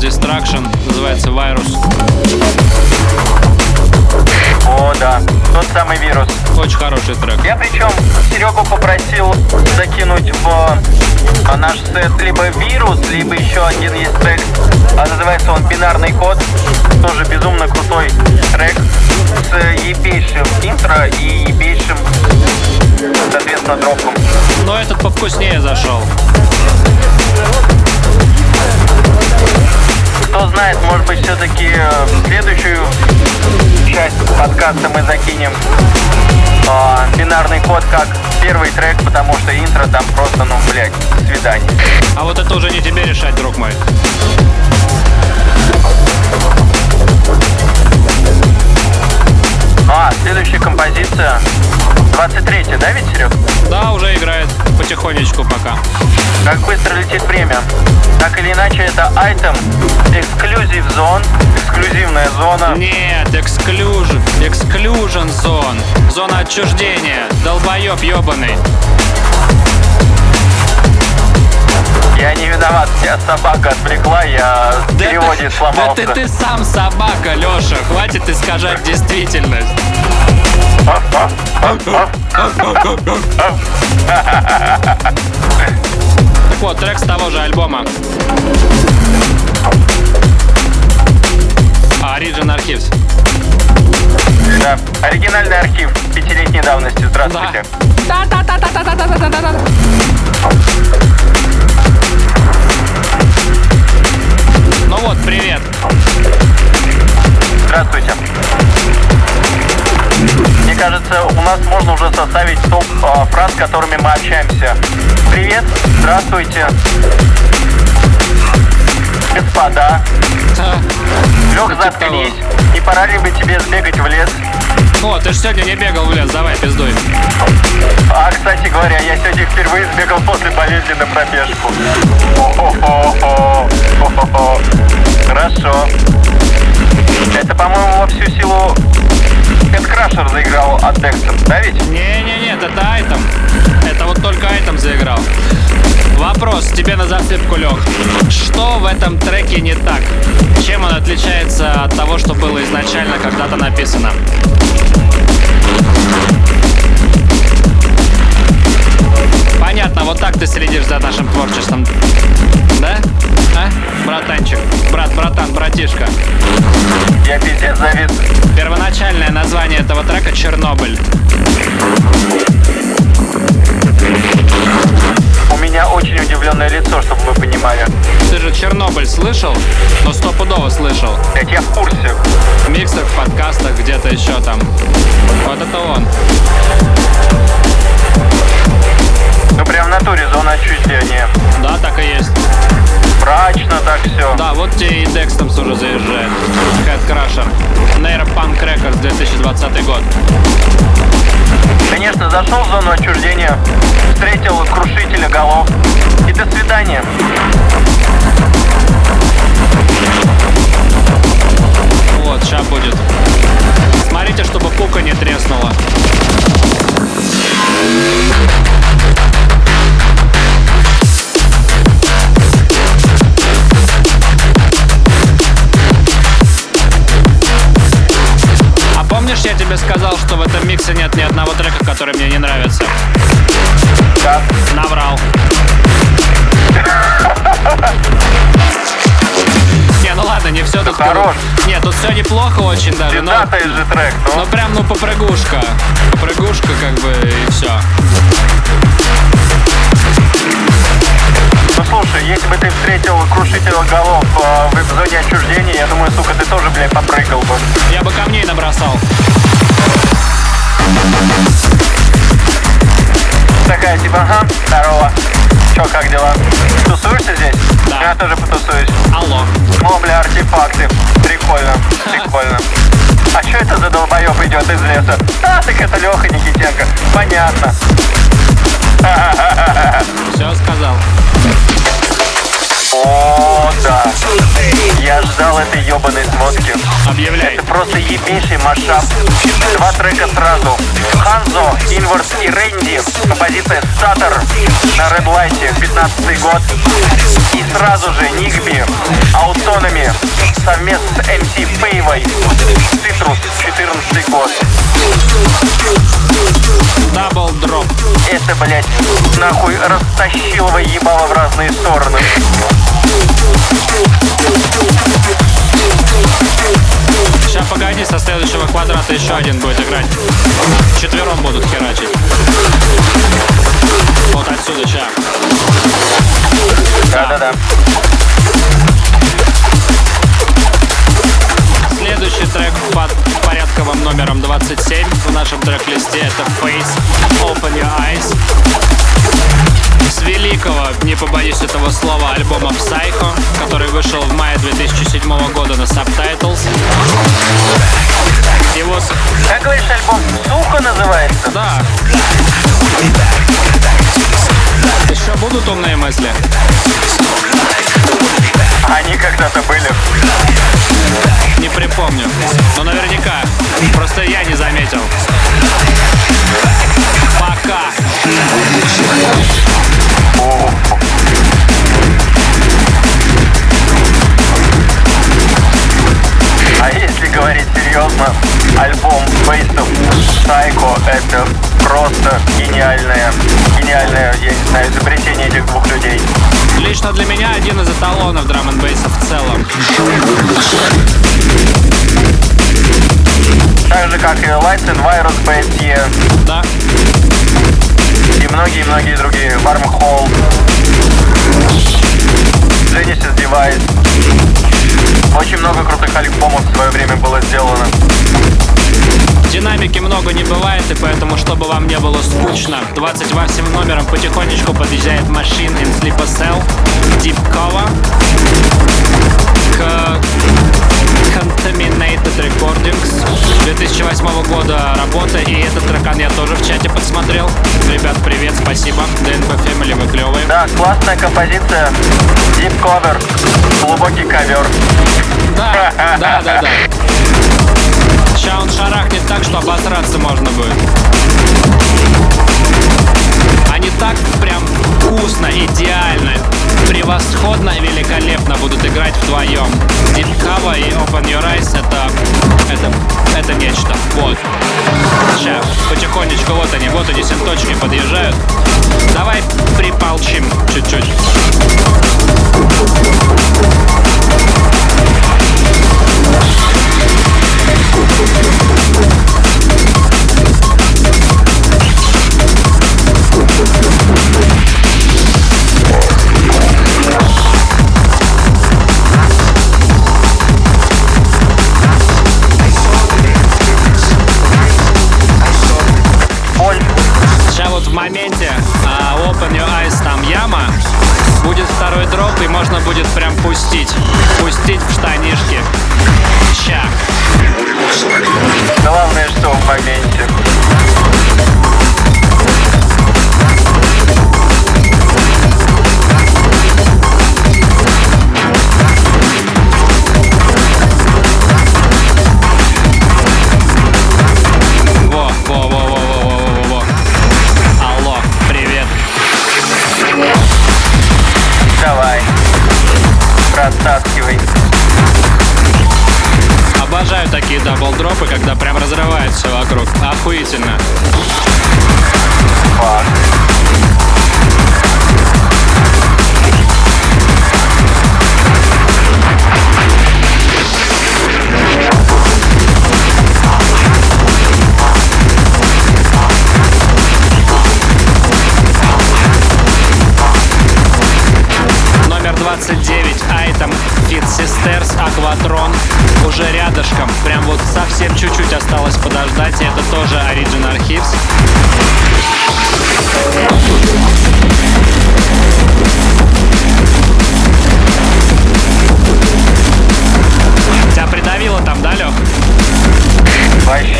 Speaker 4: Destruction, называется Virus.
Speaker 5: О, да, тот самый вирус.
Speaker 4: Очень хороший трек.
Speaker 5: Я причем Серегу попросил закинуть в а, наш сет либо вирус, либо еще один есть трек. А называется он бинарный код. Тоже безумно крутой трек с ебейшим интро и ебейшим, соответственно, дропом.
Speaker 4: Но этот повкуснее зашел.
Speaker 5: Кто знает, может быть, все-таки следующую часть подкаста мы закинем а, бинарный код как первый трек, потому что интро там просто, ну, блядь, свидание.
Speaker 4: А вот это уже не тебе решать, друг мой.
Speaker 5: А, следующая композиция 23 да, ведь, Серег?
Speaker 4: Да, уже играет потихонечку пока.
Speaker 5: Как быстро летит время. Так или иначе, это айтем эксклюзив зон, эксклюзивная зона.
Speaker 4: Нет, эксклюжен, эксклюжен зон. Зона отчуждения. Долбоеб ебаный.
Speaker 5: Я не виноват, тебя собака отвлекла, я в
Speaker 4: Да
Speaker 5: переводе
Speaker 4: ты-
Speaker 5: сломался.
Speaker 4: Да ты, ты сам собака, Леша. Хватит искажать действительность. Так вот, трек с того же альбома. А, Origin Archives.
Speaker 5: Да. Оригинальный архив пятилетней давности. Здравствуйте.
Speaker 4: Ну вот, привет.
Speaker 5: Здравствуйте. Мне кажется, у нас можно уже составить топ э, фраз, которыми мы общаемся. Привет, здравствуйте. Господа,
Speaker 4: А,
Speaker 5: Лех,
Speaker 4: типа
Speaker 5: заткнись. Не пора ли бы тебе сбегать в лес?
Speaker 4: О, ты же сегодня не бегал в лес, давай, пиздуй.
Speaker 5: А, кстати говоря, я сегодня впервые сбегал после болезни на пробежку. О-хо-хо. Хорошо. Это, по-моему, во всю силу Headcrusher заиграл от Декстер, да ведь?
Speaker 4: Не-не-нет, это айтем. Это вот только айтем заиграл. Вопрос тебе на засыпку, Лех. Что в этом треке не так? Чем он отличается от того, что было изначально когда-то написано? Понятно, вот так ты следишь за нашим творчеством. Да? А? Братанчик. Брат, братан, братишка.
Speaker 5: Я пиздец завис.
Speaker 4: Первоначальное название этого трека «Чернобыль».
Speaker 5: У меня очень удивленное лицо, чтобы вы понимали.
Speaker 4: Ты же Чернобыль слышал? Ну, стопудово слышал.
Speaker 5: Блять, я в курсе.
Speaker 4: В миксах, в подкастах, где-то еще там. Вот это он.
Speaker 5: Прям в натуре зона отчуждения.
Speaker 4: Да, так и есть.
Speaker 5: Мрачно так все.
Speaker 4: Да, вот тебе и Декстомс уже заезжает. Head Crusher. Neuropunk Records 2020 год.
Speaker 5: Конечно, зашел в зону отчуждения, встретил крушителя голов. И до свидания.
Speaker 4: Вот, сейчас будет. Смотрите, чтобы пука не треснула. Помнишь, я тебе сказал, что в этом миксе нет ни одного трека, который мне не нравится?
Speaker 5: Да.
Speaker 4: Наврал. Не, ну ладно, не все тут...
Speaker 5: хорош.
Speaker 4: Нет, тут все неплохо очень даже, но...
Speaker 5: Же трек, ну.
Speaker 4: Ну прям, ну попрыгушка. Попрыгушка как бы и все.
Speaker 5: Слушай, если бы ты встретил крушителя голов э, в зоне отчуждения, я думаю, сука, ты тоже, блядь, попрыгал бы.
Speaker 4: Я бы камней набросал.
Speaker 5: Такая типа, ага, здорово. Чё, как дела? Тусуешься здесь?
Speaker 4: Да.
Speaker 5: Я тоже потусуюсь.
Speaker 4: Алло.
Speaker 5: О, бля, артефакты. Прикольно, прикольно. А что это за долбоёб идет из леса? А, так это Леха Никитенко. Понятно.
Speaker 4: Все сказал. Oh.
Speaker 5: О, да. Я ждал этой ебаной сводки.
Speaker 4: Объявляй.
Speaker 5: Это просто ебейший машап. Два трека сразу. Ханзо, Инвард и Рэнди. Композиция Статер на Light, 15 год. И сразу же Нигби, Аутономи, совместно с MC Пейвой. Цитрус, 14 год.
Speaker 4: Дабл дроп.
Speaker 5: Это, блядь, нахуй растащил его ебало в разные стороны.
Speaker 4: Сейчас погоди, со следующего квадрата еще один будет играть. Четвером будут херачить. Вот отсюда, ща.
Speaker 5: Да-да-да.
Speaker 4: Следующий трек под порядковым номером 27 в нашем трек-листе это Face Open Your Eyes. С великого, не побоюсь этого слова, альбома Psycho, который вышел в мае 2007 года на Subtitles. Его... с-
Speaker 5: Как говоришь, альбом «Сука» называется?
Speaker 4: Да. Еще будут умные мысли?
Speaker 5: Они когда-то были.
Speaker 4: Не припомню. Но наверняка. Просто я не заметил. Пока.
Speaker 5: А если говорить серьезно, альбом of Psycho это просто гениальное, гениальное, я не знаю, изобретение этих двух людей.
Speaker 4: Лично для меня один из эталонов драм н в целом.
Speaker 5: Так же, как и Lights and Virus BSE
Speaker 4: Да?
Speaker 5: и многие-многие другие. Wormhole, Genesis Device. Очень много крутых альбомов в свое время было сделано.
Speaker 4: Динамики много не бывает, и поэтому, чтобы вам не было скучно, 28 номером потихонечку подъезжает Machine in Sleeper Cell, Deep Cover к Contaminated Recordings 2008 года работа, и этот трекан я тоже в чате подсмотрел. Ребят, привет, спасибо. DNB Family, вы клевые.
Speaker 5: Да, классная композиция. Deep cover. Глубокий ковер.
Speaker 4: Да, да, да, да. Сейчас он шарахнет так, что обосраться можно будет. Они так прям вкусно, идеально, превосходно великолепно будут играть вдвоем. Deep Cover и Open Your Eyes это, это, это нечто. Вот. Сейчас, потихонечку, вот они, вот они, синточки подъезжают. Давай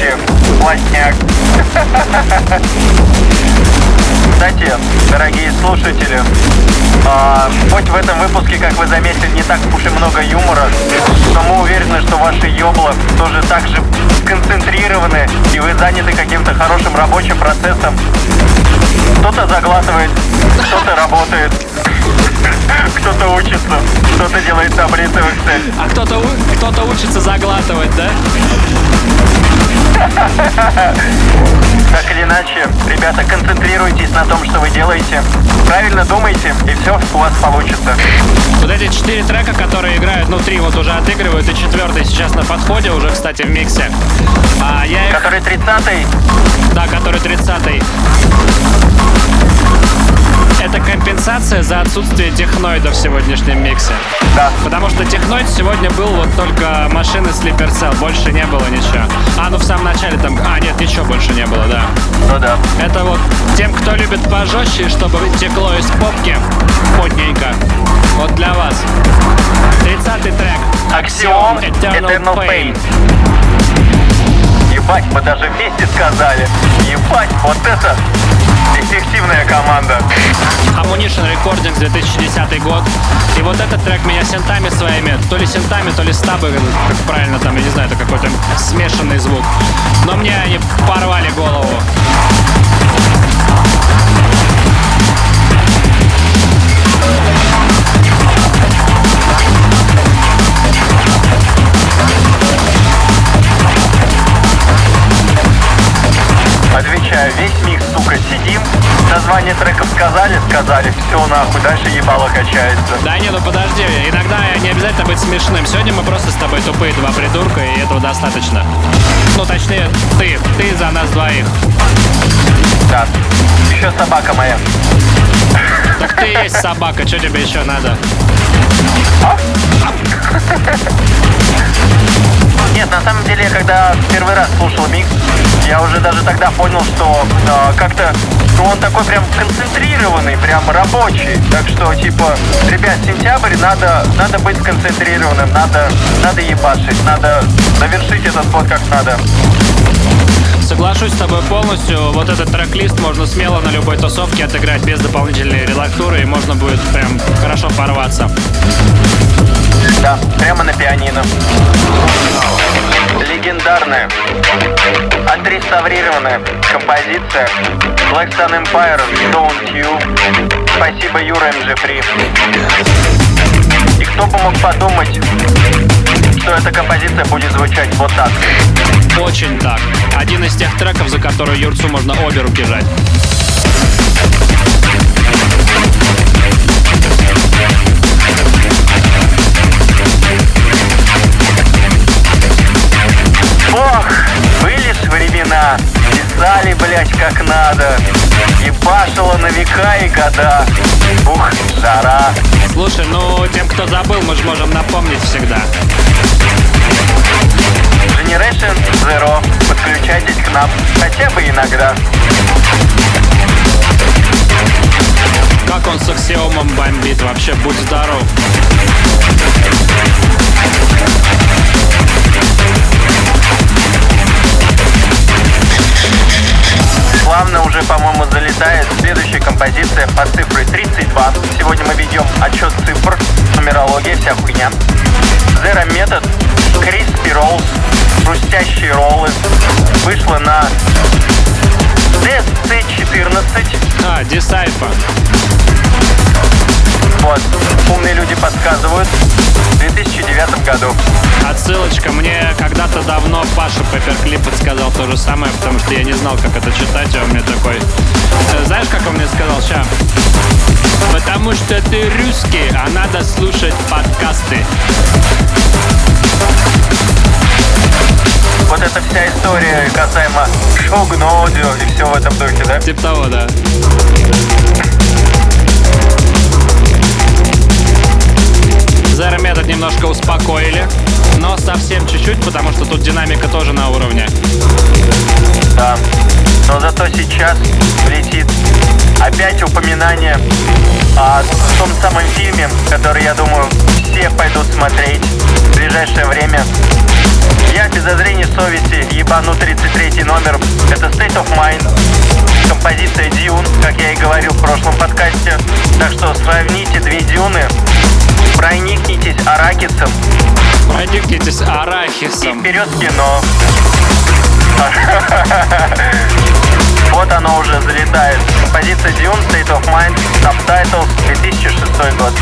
Speaker 5: Вообще, плотняк. Кстати, дорогие слушатели, а, хоть в этом выпуске, как вы заметили, не так уж и много юмора, но мы уверены, что ваши ёбла тоже так же сконцентрированы, и вы заняты каким-то хорошим рабочим процессом. Кто-то заглатывает, кто-то работает, кто-то учится, кто-то делает таблицы в Excel.
Speaker 4: А кто-то у- кто-то учится заглатывать, да?
Speaker 5: Так или иначе, ребята, концентрируйтесь на том, что вы делаете. Правильно думайте, и все у вас получится.
Speaker 4: Вот эти четыре трека, которые играют, ну три вот уже отыгрывают, и четвертый сейчас на подходе уже, кстати, в миксе. А я их,
Speaker 5: Который 30-й,
Speaker 4: да, который 30-й. Это компенсация за отсутствие техноида в сегодняшнем миксе.
Speaker 5: да.
Speaker 4: Потому что техноид сегодня был вот только машины Sleeper Cell, больше не было ничего. А, ну в самом начале там... А, нет, ничего больше не было, да.
Speaker 5: Ну да.
Speaker 4: Это вот тем, кто любит пожестче, чтобы текло из попки плотненько. Вот для вас. 30-й трек.
Speaker 5: Аксиом
Speaker 4: Eternal
Speaker 5: Eternal
Speaker 4: Pain.
Speaker 5: Pain. Ебать, мы даже вместе сказали. Ебать, вот это эффективная команда.
Speaker 4: Ammunition Recordings 2010 год. И вот этот трек меня синтами своими, то ли синтами, то ли стабы, как правильно там, я не знаю, это какой-то смешанный звук. Но мне они порвали голову.
Speaker 5: Отвечаю, весь микс, сука, сидим, название треков сказали, сказали, все нахуй, дальше ебало качается.
Speaker 4: Да не, ну подожди, иногда не обязательно быть смешным. Сегодня мы просто с тобой тупые два придурка, и этого достаточно. Ну, точнее, ты. Ты за нас двоих.
Speaker 5: Да. Еще собака моя.
Speaker 4: Так ты и есть собака, что тебе еще надо?
Speaker 5: Нет, на самом деле, когда первый раз слушал микс, я уже даже тогда понял, что э, как-то ну, он такой прям концентрированный, прям рабочий. Так что, типа, ребят, сентябрь надо, надо быть сконцентрированным, надо, надо ебашить, надо завершить этот год как надо.
Speaker 4: Соглашусь с тобой полностью. Вот этот трек-лист можно смело на любой тусовке отыграть без дополнительной редактуры, и можно будет прям хорошо порваться.
Speaker 5: Да, прямо на пианино. Легендарная, отреставрированная композиция Black Sun Empire Don't You. Спасибо, Юра МЖ Фри. И кто бы мог подумать, что эта композиция будет звучать вот так.
Speaker 4: Очень так. Один из тех треков, за который Юрцу можно обе руки жать.
Speaker 5: Времена, писали, блять, как надо. Ебашило на века и года. Ух, жара.
Speaker 4: Слушай, ну тем, кто забыл, мы же можем напомнить всегда.
Speaker 5: Generation Zero. Подключайтесь к нам хотя бы иногда.
Speaker 4: Как он с аксиомом бомбит, вообще будь здоров.
Speaker 5: Плавно уже, по-моему, залетает следующая композиция под цифрой 32. Сегодня мы ведем отчет цифр, нумерология, вся хуйня. Zero Method, Crispy Rolls, хрустящие роллы. Вышла на DSC-14.
Speaker 4: А, Дисайфа.
Speaker 5: Вот, умные люди подсказывают. В 2009 году.
Speaker 4: Отсылочка. Мне когда-то давно Паша Пепперклип подсказал то же самое, потому что я не знал, как это читать, а он мне такой... «Э, Знаешь, как он мне сказал? Ща. Потому что ты русский, а надо слушать подкасты.
Speaker 5: Вот эта вся история касаемо шоу-аудио и все в этом духе, да?
Speaker 4: Типа того, да. Zero Method немножко успокоили, но совсем чуть-чуть, потому что тут динамика тоже на уровне.
Speaker 5: Да. Но зато сейчас летит опять упоминание о том самом фильме, который, я думаю, все пойдут смотреть в ближайшее время. Я без зазрения совести ебану 33 номер. Это State of Mind. Композиция Dune, как я и говорил в прошлом подкасте. Так что сравните две дюны, проникнитесь аракисом
Speaker 4: Проникнитесь
Speaker 5: и
Speaker 4: арахисом.
Speaker 5: вперед в кино. Вот оно уже залетает. Композиция Dune, State of Mind, Subtitles, 2006 год.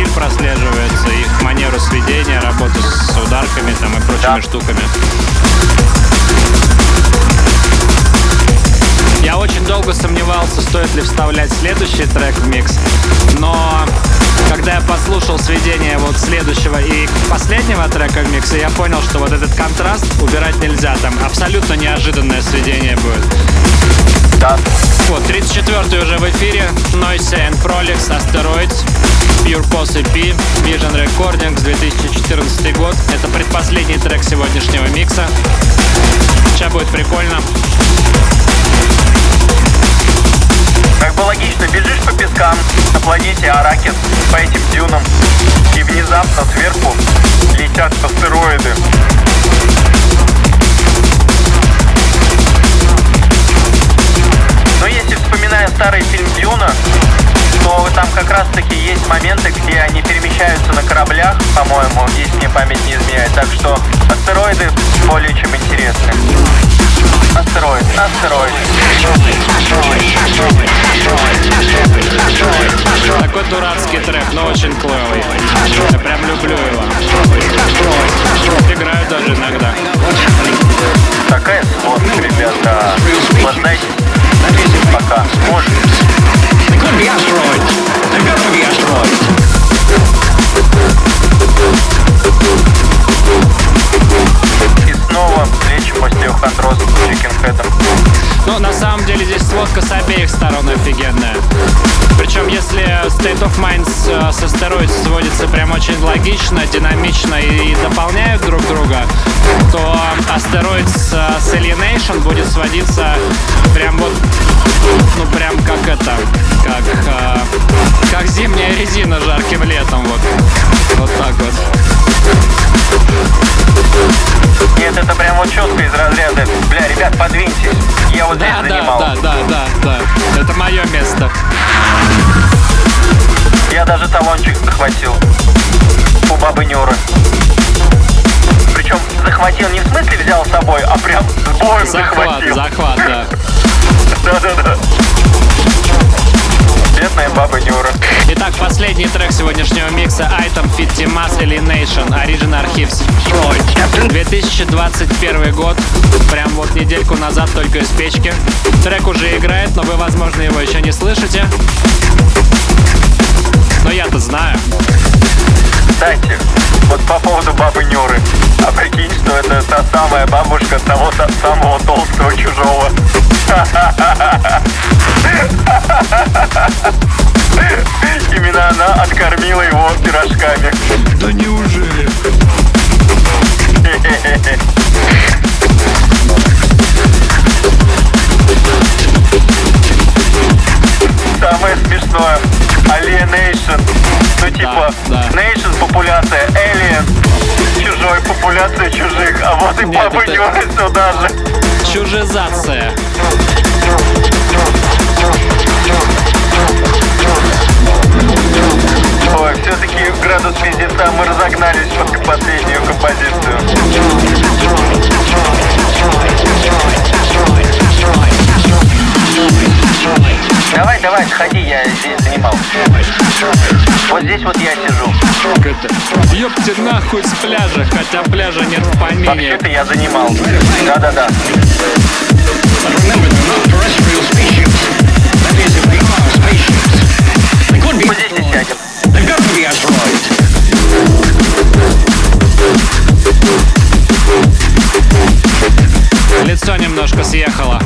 Speaker 4: Стиль прослеживается, их манера сведения, работа с ударками там и прочими
Speaker 5: Да.
Speaker 4: штуками. Я очень долго сомневался, стоит ли вставлять следующий трек в микс, но когда я послушал сведение вот следующего и последнего трека в миксе, я понял, что вот этот контраст убирать нельзя, там абсолютно неожиданное сведение будет.
Speaker 5: Да.
Speaker 4: Вот, 34-й уже в эфире, Noise and Prolix, Asteroids, Pure Pulse EP, Vision Recordings, 2014 год. Это предпоследний трек сегодняшнего микса. Сейчас будет прикольно.
Speaker 5: Как бы логично, бежишь по пескам на планете Аракис, по этим дюнам, и внезапно сверху летят астероиды. Но если вспоминая старый фильм Дюна, то там как раз таки есть моменты, где они перемещаются на кораблях, по-моему, если мне память не изменяет. Так что астероиды более чем интересны. Астероид, астероид.
Speaker 4: Такой дурацкий трек, но очень клевый. Я прям люблю его. Играю даже иногда.
Speaker 5: Такая сводка, ребята. Наслаждайтесь. Пока. Может. И снова плечи после остеохондроз чикенхедом.
Speaker 4: Ну, на самом деле здесь сводка с обеих сторон офигенная. Причем, если State of Mind с, э, с Asteroids сводится прям очень логично, динамично и, и дополняют друг друга, то Asteroids с, э, с Alienation будет сводиться прям вот, ну прям как это, как, э, как зимняя резина жарким летом, вот. Вот так вот.
Speaker 5: Нет, это прям вот четко из разряда. Бля, ребят, подвиньтесь. Я вот здесь
Speaker 4: Да, да,
Speaker 5: занимал.
Speaker 4: да, да, да, да. Это мое место.
Speaker 5: Я даже талончик захватил. У бабы Нюры. Причем захватил не в смысле взял с собой, а прям с боем
Speaker 4: Захват,
Speaker 5: захватил.
Speaker 4: захват, да.
Speaker 5: Да-да-да. Бедная баба Нюра.
Speaker 4: Итак, последний трек сегодняшнего микса Item Fit Mass Alienation Original Archives 2021 год Прям вот недельку назад только из печки Трек уже играет, но вы, возможно, его еще не слышите Но я-то знаю
Speaker 5: Кстати, вот по поводу бабы Нюры. А прикинь, что это та самая бабушка того та- самого толстого чужого. Сходи, я здесь занимал. Вот здесь вот я сижу.
Speaker 4: Это? Ёпте нахуй с пляжа, хотя пляжа нет в помине.
Speaker 5: Вообще-то я занимал. Да-да-да. Вот здесь и сядем.
Speaker 4: Лицо немножко съехало.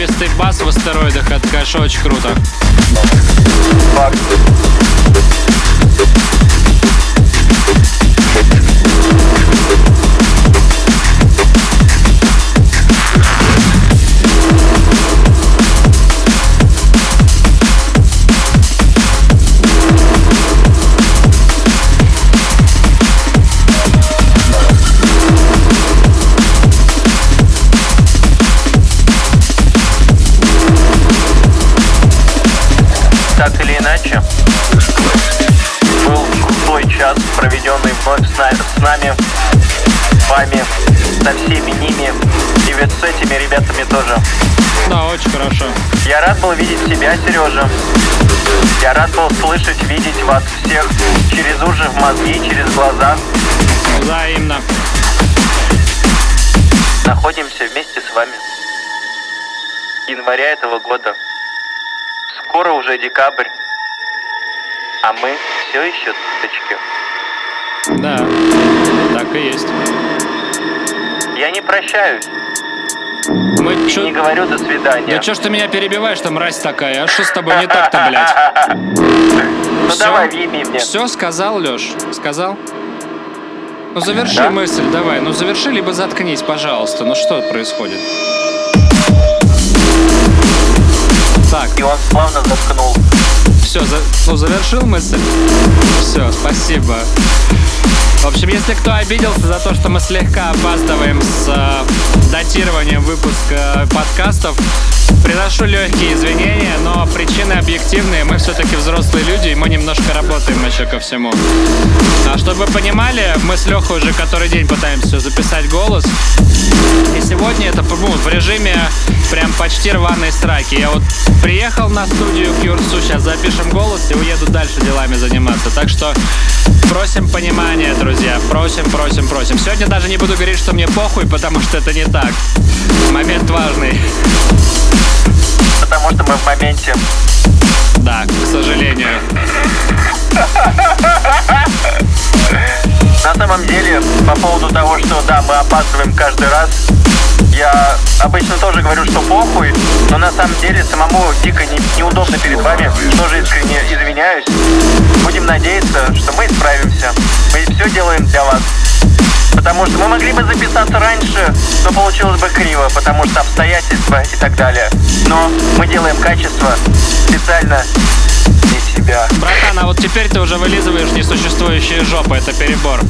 Speaker 4: Отрывистый бас в астероидах, это, конечно, очень круто.
Speaker 5: Факт. Так вновь с нами, с вами, со всеми ними и ведь с этими ребятами тоже.
Speaker 4: Да, очень хорошо.
Speaker 5: Я рад был видеть тебя, Сережа. Я рад был слышать, видеть вас всех через уши, в мозги, через глаза.
Speaker 4: Взаимно.
Speaker 5: Находимся вместе с вами. Января этого года. Скоро уже декабрь. А мы все еще туточки.
Speaker 4: Да, так и есть.
Speaker 5: Я не прощаюсь
Speaker 4: Мы
Speaker 5: и
Speaker 4: чё...
Speaker 5: не говорю до
Speaker 4: Да
Speaker 5: свидания.
Speaker 4: чё ж ты меня перебиваешь, там мразь такая? А что с тобой не так-то, блядь?
Speaker 5: Ну
Speaker 4: всё?
Speaker 5: давай, въеби мне.
Speaker 4: Все сказал, Лёш? Сказал? Ну заверши
Speaker 5: Да.
Speaker 4: мысль, давай. Ну заверши, либо заткнись, пожалуйста. Ну что происходит? Так,
Speaker 5: И он плавно заткнул.
Speaker 4: Все, ну завершил мысль? Все, спасибо. В общем, если кто обиделся за то, что мы слегка опаздываем с э, датированием выпуска подкастов, приношу легкие извинения, но причины объективные. Мы все-таки взрослые люди, и мы немножко работаем еще ко всему. А чтобы вы понимали, мы с Лехой уже который день пытаемся записать голос. И сегодня это ну, в режиме прям почти рваной сраки. Я вот приехал на студию к Юрцу, сейчас запишем голос и уеду дальше делами заниматься. Так что просим понимания, друзья. Просим, просим, просим. Сегодня даже не буду говорить, что мне похуй, потому что это не так. Момент важный.
Speaker 5: Потому что мы в моменте.
Speaker 4: Да, к сожалению.
Speaker 5: На самом деле, по поводу того, что да, мы опаздываем каждый раз, я обычно тоже говорю, что похуй, но на самом деле самому дико не- неудобно перед вами, тоже искренне извиняюсь. Будем надеяться, что мы справимся. Мы все делаем для вас. Потому что мы могли бы записаться раньше, но получилось бы криво, потому что обстоятельства и так далее. Но мы делаем качество специально для себя.
Speaker 4: Братан, а вот теперь ты уже вылизываешь несуществующие жопы, это перебор.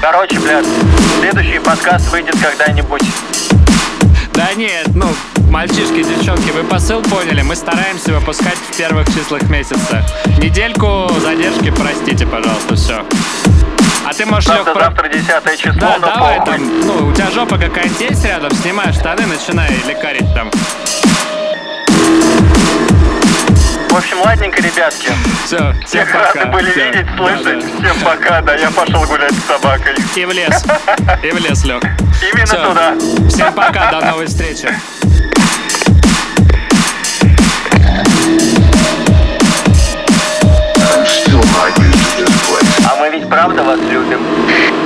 Speaker 5: Короче, блядь, следующий подкаст выйдет когда-нибудь.
Speaker 4: Да нет, ну, мальчишки, девчонки, вы посыл поняли. Мы стараемся выпускать в первых числах месяца. Недельку задержки, простите, пожалуйста, все. А ты можешь, Лёх, про-
Speaker 5: завтра 10 число,
Speaker 4: Да,
Speaker 5: но
Speaker 4: давай
Speaker 5: похуй.
Speaker 4: там, ну, у тебя жопа какая-нибудь есть рядом, снимай штаны, начинай лекарить там.
Speaker 5: В общем, ладненько, ребятки.
Speaker 4: Все, всем
Speaker 5: Всех
Speaker 4: пока.
Speaker 5: рады были
Speaker 4: Всё,
Speaker 5: видеть, слышать.
Speaker 4: да-да.
Speaker 5: Всем пока, да, я пошел гулять с собакой.
Speaker 4: И в лес. И в лес, Лег.
Speaker 5: Именно
Speaker 4: Всё.
Speaker 5: туда.
Speaker 4: Всем пока, до новой встречи.
Speaker 5: А мы ведь правда вас любим.